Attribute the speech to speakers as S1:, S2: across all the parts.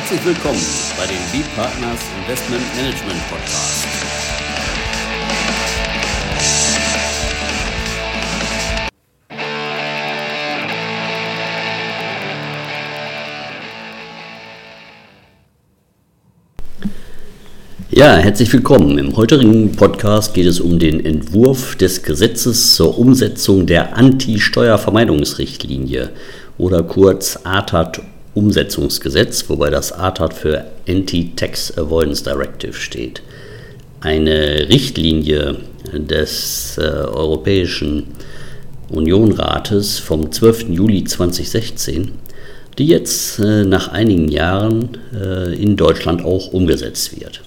S1: Herzlich willkommen bei dem B-Partners Investment Management Podcast. Ja, herzlich willkommen. Im heutigen Podcast geht es um den Entwurf des Gesetzes zur Umsetzung der Anti-Steuervermeidungsrichtlinie oder kurz ATAT Umsetzungsgesetz, wobei das ATAT für Anti-Tax Avoidance Directive steht. Eine Richtlinie des äh, Europäischen Unionrates vom 12. Juli 2016, die jetzt äh, nach einigen Jahren äh, in Deutschland auch umgesetzt wird.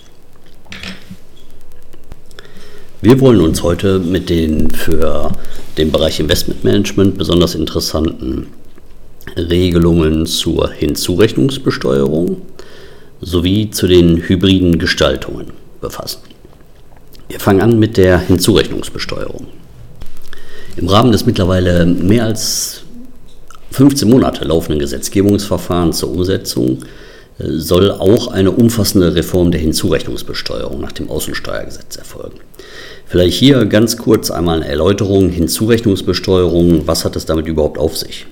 S1: Wir wollen uns heute mit den für den Bereich Investmentmanagement besonders interessanten Regelungen zur Hinzurechnungsbesteuerung sowie zu den hybriden Gestaltungen befassen. Wir fangen an mit der Hinzurechnungsbesteuerung. Im Rahmen des mittlerweile mehr als 15 Monate laufenden Gesetzgebungsverfahrens zur Umsetzung äh, soll auch eine umfassende Reform der Hinzurechnungsbesteuerung nach dem Außensteuergesetz erfolgen. Vielleicht hier ganz kurz einmal eine Erläuterung. Hinzurechnungsbesteuerung, was hat es damit überhaupt auf sich?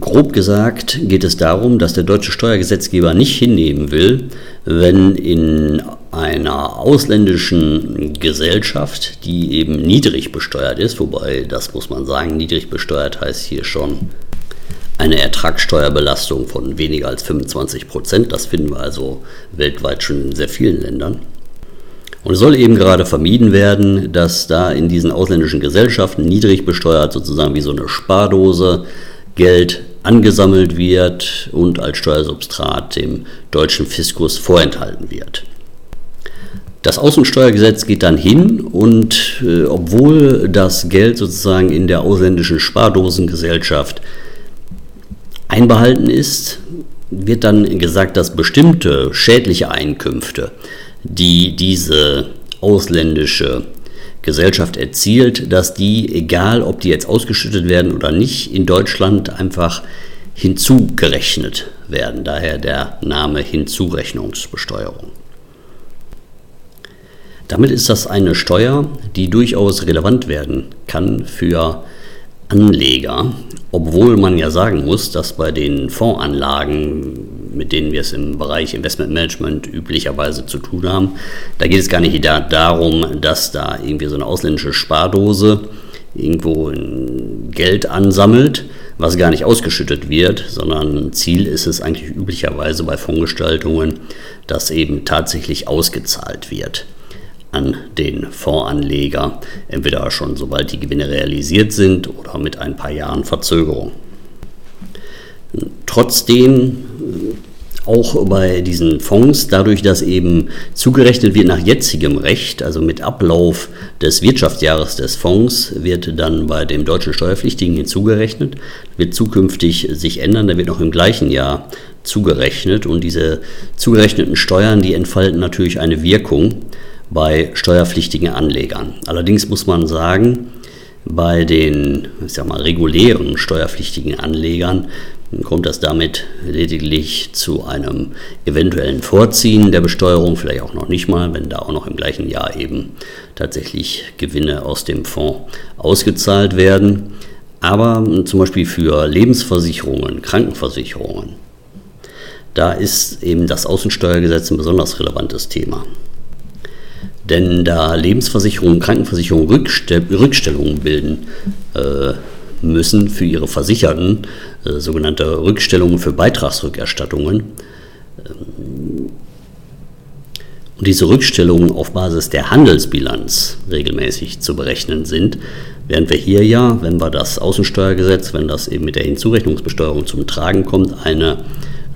S1: Grob gesagt geht es darum, dass der deutsche Steuergesetzgeber nicht hinnehmen will, wenn in einer ausländischen Gesellschaft, die eben niedrig besteuert ist, wobei das muss man sagen, niedrig besteuert heißt hier schon eine Ertragssteuerbelastung von weniger als 25 Prozent. Das finden wir also weltweit schon in sehr vielen Ländern. Und es soll eben gerade vermieden werden, dass da in diesen ausländischen Gesellschaften niedrig besteuert, sozusagen wie so eine Spardose, Geld angesammelt wird und als Steuersubstrat dem deutschen Fiskus vorenthalten wird. Das Außensteuergesetz geht dann hin und äh, obwohl das Geld sozusagen in der ausländischen Spardosengesellschaft einbehalten ist, wird dann gesagt, dass bestimmte schädliche Einkünfte, die diese ausländische Gesellschaft erzielt, dass die, egal ob die jetzt ausgeschüttet werden oder nicht, in Deutschland einfach hinzugerechnet werden. Daher der Name Hinzurechnungsbesteuerung. Damit ist das eine Steuer, die durchaus relevant werden kann für Anleger, obwohl man ja sagen muss, dass bei den Fondsanlagen, mit denen wir es im Bereich Investmentmanagement üblicherweise zu tun haben, da geht es gar nicht darum, dass da irgendwie so eine ausländische Spardose irgendwo Geld ansammelt, was gar nicht ausgeschüttet wird, sondern Ziel ist es eigentlich üblicherweise bei Fondsgestaltungen, dass eben tatsächlich ausgezahlt wird an den Fondsanleger, entweder schon sobald die Gewinne realisiert sind oder mit ein paar Jahren Verzögerung. Trotzdem auch bei diesen Fonds, dadurch, dass eben zugerechnet wird nach jetzigem Recht, also mit Ablauf des Wirtschaftsjahres des Fonds, wird dann bei dem deutschen Steuerpflichtigen hinzugerechnet, wird zukünftig sich ändern, der wird noch im gleichen Jahr zugerechnet und diese zugerechneten Steuern, die entfalten natürlich eine Wirkung bei steuerpflichtigen Anlegern. Allerdings muss man sagen, bei den ich sag mal, regulären steuerpflichtigen Anlegern kommt das damit lediglich zu einem eventuellen Vorziehen der Besteuerung, vielleicht auch noch nicht mal, wenn da auch noch im gleichen Jahr eben tatsächlich Gewinne aus dem Fonds ausgezahlt werden. Aber zum Beispiel für Lebensversicherungen, Krankenversicherungen, da ist eben das Außensteuergesetz ein besonders relevantes Thema. Denn da Lebensversicherungen, Krankenversicherungen Rückstell Rückstellungen bilden äh, müssen für ihre Versicherten, äh, sogenannte Rückstellungen für Beitragsrückerstattungen, ähm, und diese Rückstellungen auf Basis der Handelsbilanz regelmäßig zu berechnen sind, während wir hier ja, wenn wir das Außensteuergesetz, wenn das eben mit der Hinzurechnungsbesteuerung zum Tragen kommt, eine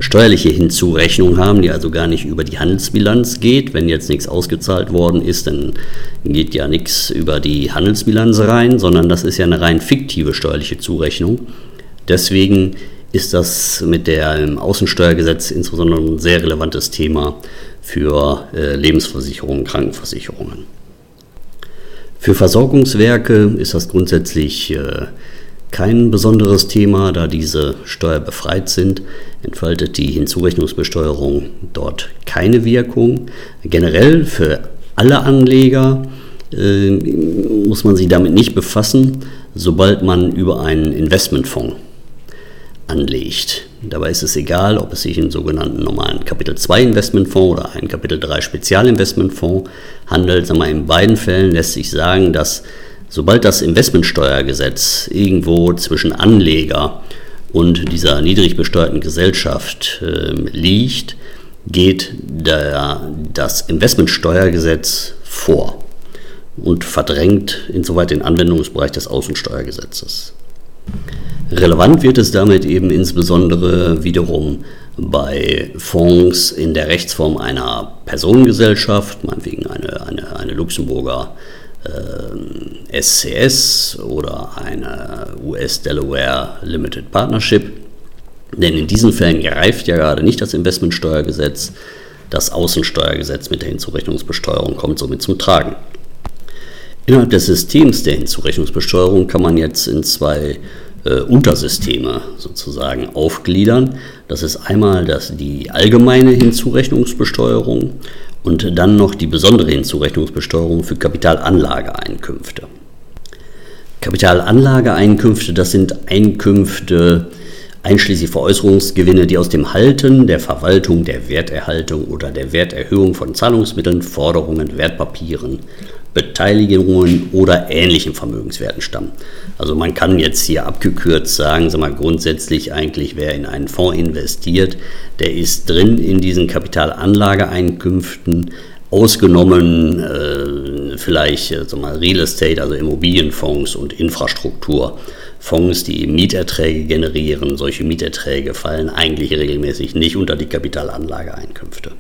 S1: steuerliche Hinzurechnung haben, die also gar nicht über die Handelsbilanz geht. Wenn jetzt nichts ausgezahlt worden ist, dann geht ja nichts über die Handelsbilanz rein, sondern das ist ja eine rein fiktive steuerliche Zurechnung. Deswegen ist das mit dem Außensteuergesetz insbesondere ein sehr relevantes Thema für äh, Lebensversicherungen, Krankenversicherungen. Für Versorgungswerke ist das grundsätzlich äh, kein besonderes Thema, da diese steuerbefreit sind, entfaltet die Hinzurechnungsbesteuerung dort keine Wirkung. Generell für alle Anleger äh, muss man sich damit nicht befassen, sobald man über einen Investmentfonds anlegt. Dabei ist es egal, ob es sich einen sogenannten normalen Kapitel 2 Investmentfonds oder einen Kapitel 3 Spezialinvestmentfonds handelt. Wir, in beiden Fällen lässt sich sagen, dass sobald das Investmentsteuergesetz irgendwo zwischen Anleger und dieser niedrig besteuerten Gesellschaft äh, liegt, geht der, das Investmentsteuergesetz vor und verdrängt insoweit den Anwendungsbereich des Außensteuergesetzes. Relevant wird es damit eben insbesondere wiederum bei Fonds in der Rechtsform einer Personengesellschaft, meinetwegen eine, eine, eine Luxemburger SCS oder eine US-Delaware Limited Partnership. Denn in diesen Fällen greift ja gerade nicht das Investmentsteuergesetz, das Außensteuergesetz mit der Hinzurechnungsbesteuerung kommt somit zum Tragen. Innerhalb des Systems der Hinzurechnungsbesteuerung kann man jetzt in zwei äh, Untersysteme sozusagen aufgliedern. Das ist einmal das, die allgemeine Hinzurechnungsbesteuerung und dann noch die besondere Hinzurechnungsbesteuerung für Kapitalanlageeinkünfte. Kapitalanlageeinkünfte, das sind Einkünfte, einschließlich Veräußerungsgewinne, die aus dem Halten, der Verwaltung, der Werterhaltung oder der Werterhöhung von Zahlungsmitteln, Forderungen, Wertpapieren, Beteiligungen oder ähnlichen Vermögenswerten stammen. Also man kann jetzt hier abgekürzt sagen, sag mal, grundsätzlich eigentlich, wer in einen Fonds investiert, der ist drin in diesen Kapitalanlageeinkünften, ausgenommen äh, vielleicht äh, mal, Real Estate, also Immobilienfonds und Infrastrukturfonds, die Mieterträge generieren. Solche Mieterträge fallen eigentlich regelmäßig nicht unter die Kapitalanlageeinkünfte.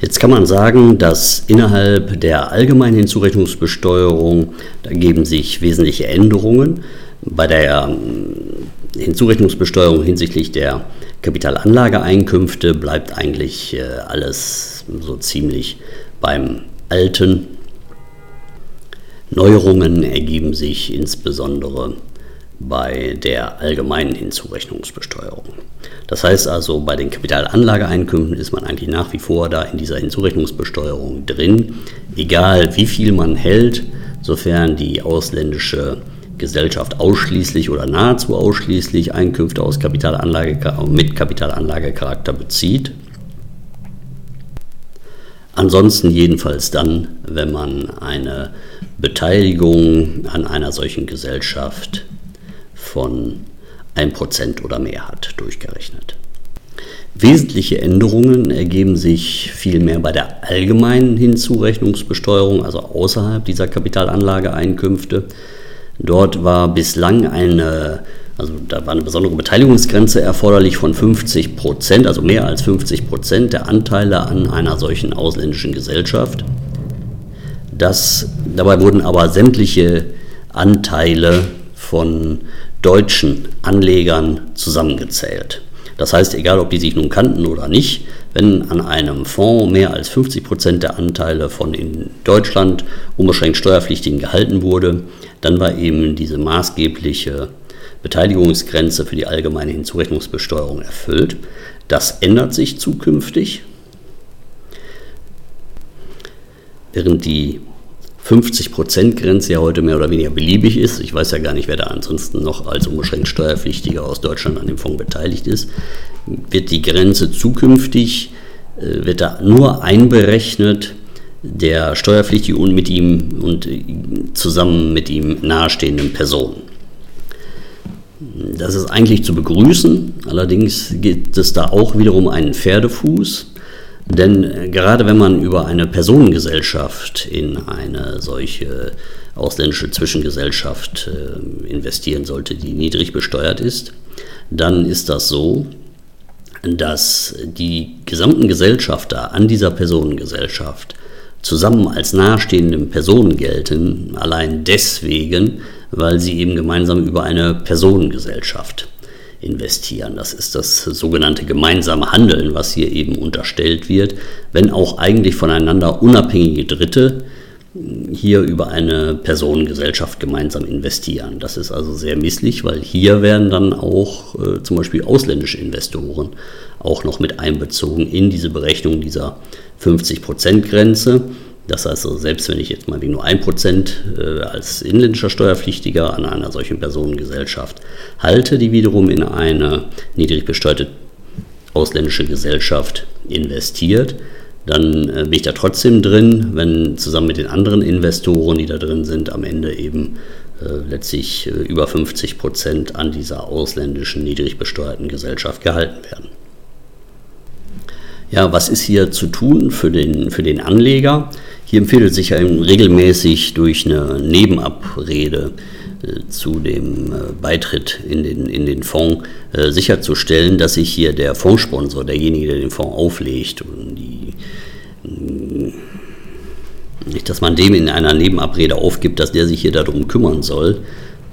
S1: Jetzt kann man sagen, dass innerhalb der allgemeinen Hinzurechnungsbesteuerung, da geben sich wesentliche Änderungen. Bei der ähm, Hinzurechnungsbesteuerung hinsichtlich der Kapitalanlageeinkünfte bleibt eigentlich äh, alles so ziemlich beim Alten. Neuerungen ergeben sich insbesondere bei der allgemeinen Hinzurechnungsbesteuerung. Das heißt also, bei den Kapitalanlageeinkünften ist man eigentlich nach wie vor da in dieser Hinzurechnungsbesteuerung drin, egal wie viel man hält, sofern die ausländische Gesellschaft ausschließlich oder nahezu ausschließlich Einkünfte aus Kapitalanlage, mit Kapitalanlagecharakter bezieht. Ansonsten jedenfalls dann, wenn man eine Beteiligung an einer solchen Gesellschaft von 1% oder mehr hat, durchgerechnet. Wesentliche Änderungen ergeben sich vielmehr bei der allgemeinen Hinzurechnungsbesteuerung, also außerhalb dieser Kapitalanlageeinkünfte. Dort war bislang eine, also da war eine besondere Beteiligungsgrenze erforderlich von 50 Prozent, also mehr als 50 Prozent der Anteile an einer solchen ausländischen Gesellschaft. Das, dabei wurden aber sämtliche Anteile von deutschen Anlegern zusammengezählt. Das heißt, egal ob die sich nun kannten oder nicht, wenn an einem Fonds mehr als 50 Prozent der Anteile von in Deutschland unbeschränkt Steuerpflichtigen gehalten wurde, dann war eben diese maßgebliche Beteiligungsgrenze für die allgemeine Hinzurechnungsbesteuerung erfüllt. Das ändert sich zukünftig. Während die 50%-Grenze ja heute mehr oder weniger beliebig ist. Ich weiß ja gar nicht, wer da ansonsten noch als unbeschränkt Steuerpflichtiger aus Deutschland an dem Fonds beteiligt ist. Wird die Grenze zukünftig, äh, wird da nur einberechnet, der Steuerpflichtige und mit ihm und äh, zusammen mit ihm nahestehenden Personen. Das ist eigentlich zu begrüßen, allerdings gibt es da auch wiederum einen Pferdefuß. Denn äh, gerade wenn man über eine Personengesellschaft in eine solche ausländische Zwischengesellschaft äh, investieren sollte, die niedrig besteuert ist, dann ist das so, dass die gesamten Gesellschafter an dieser Personengesellschaft zusammen als nahestehende Personen gelten, allein deswegen, weil sie eben gemeinsam über eine Personengesellschaft investieren. Das ist das sogenannte gemeinsame Handeln, was hier eben unterstellt wird, wenn auch eigentlich voneinander unabhängige Dritte hier über eine Personengesellschaft gemeinsam investieren. Das ist also sehr misslich, weil hier werden dann auch äh, zum Beispiel ausländische Investoren auch noch mit einbezogen in diese Berechnung dieser 50%-Grenze. Das heißt also, selbst wenn ich jetzt mal nur 1% äh, als inländischer Steuerpflichtiger an einer solchen Personengesellschaft halte, die wiederum in eine niedrig besteuerte ausländische Gesellschaft investiert, dann äh, bin ich da trotzdem drin, wenn zusammen mit den anderen Investoren, die da drin sind, am Ende eben äh, letztlich über 50 Prozent an dieser ausländischen niedrig besteuerten Gesellschaft gehalten werden. Ja, was ist hier zu tun für den, für den Anleger? Hier empfiehlt sich regelmäßig durch eine Nebenabrede äh, zu dem äh, Beitritt in den, in den Fonds äh, sicherzustellen, dass sich hier der Fondssponsor, derjenige, der den Fonds auflegt, und die, nicht, dass man dem in einer Nebenabrede aufgibt, dass der sich hier darum kümmern soll,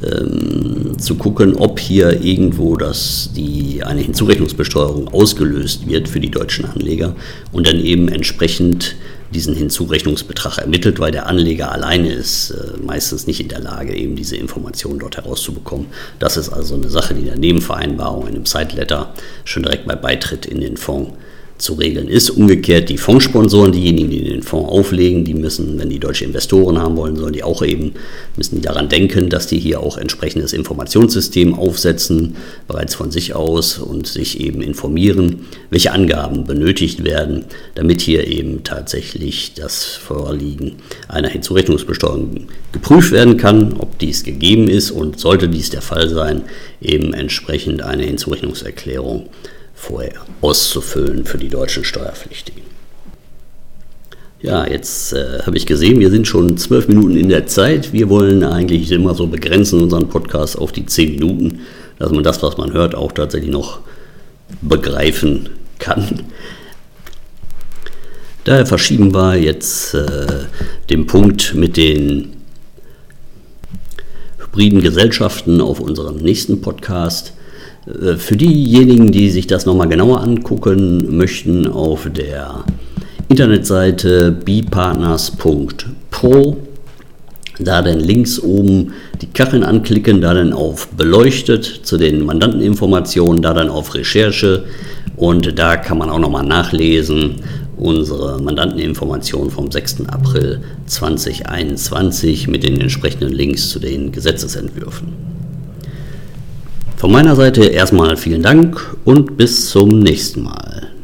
S1: ähm, zu gucken, ob hier irgendwo das, die, eine Hinzurechnungsbesteuerung ausgelöst wird für die deutschen Anleger und dann eben entsprechend diesen Hinzurechnungsbetrag ermittelt, weil der Anleger alleine ist äh, meistens nicht in der Lage, eben diese Informationen dort herauszubekommen. Das ist also eine Sache, die in der Nebenvereinbarung, in einem Side-Letter schon direkt bei Beitritt in den Fonds zu regeln ist. Umgekehrt die Fondssponsoren, diejenigen, die den Fonds auflegen, die müssen, wenn die deutsche Investoren haben wollen, sollen die auch eben, müssen die daran denken, dass die hier auch entsprechendes Informationssystem aufsetzen, bereits von sich aus und sich eben informieren, welche Angaben benötigt werden, damit hier eben tatsächlich das Vorliegen einer Hinzurechnungsbesteuerung geprüft werden kann, ob dies gegeben ist und sollte dies der Fall sein, eben entsprechend eine Hinzurechnungserklärung vorher auszufüllen für die deutschen Steuerpflichtigen. Ja, jetzt äh, habe ich gesehen, wir sind schon zwölf Minuten in der Zeit. Wir wollen eigentlich immer so begrenzen unseren Podcast auf die zehn Minuten, dass man das, was man hört, auch tatsächlich noch begreifen kann. Daher verschieben wir jetzt äh, den Punkt mit den hybriden Gesellschaften auf unseren nächsten Podcast. Äh, für diejenigen, die sich das nochmal genauer angucken möchten, auf der Internetseite bpartners.pro, da dann links oben die Kacheln anklicken, da dann auf Beleuchtet zu den Mandanteninformationen, da dann auf Recherche und da kann man auch nochmal nachlesen unsere Mandanteninformationen vom 6. April 2021 mit den entsprechenden Links zu den Gesetzesentwürfen. Von meiner Seite erstmal vielen Dank und bis zum nächsten Mal.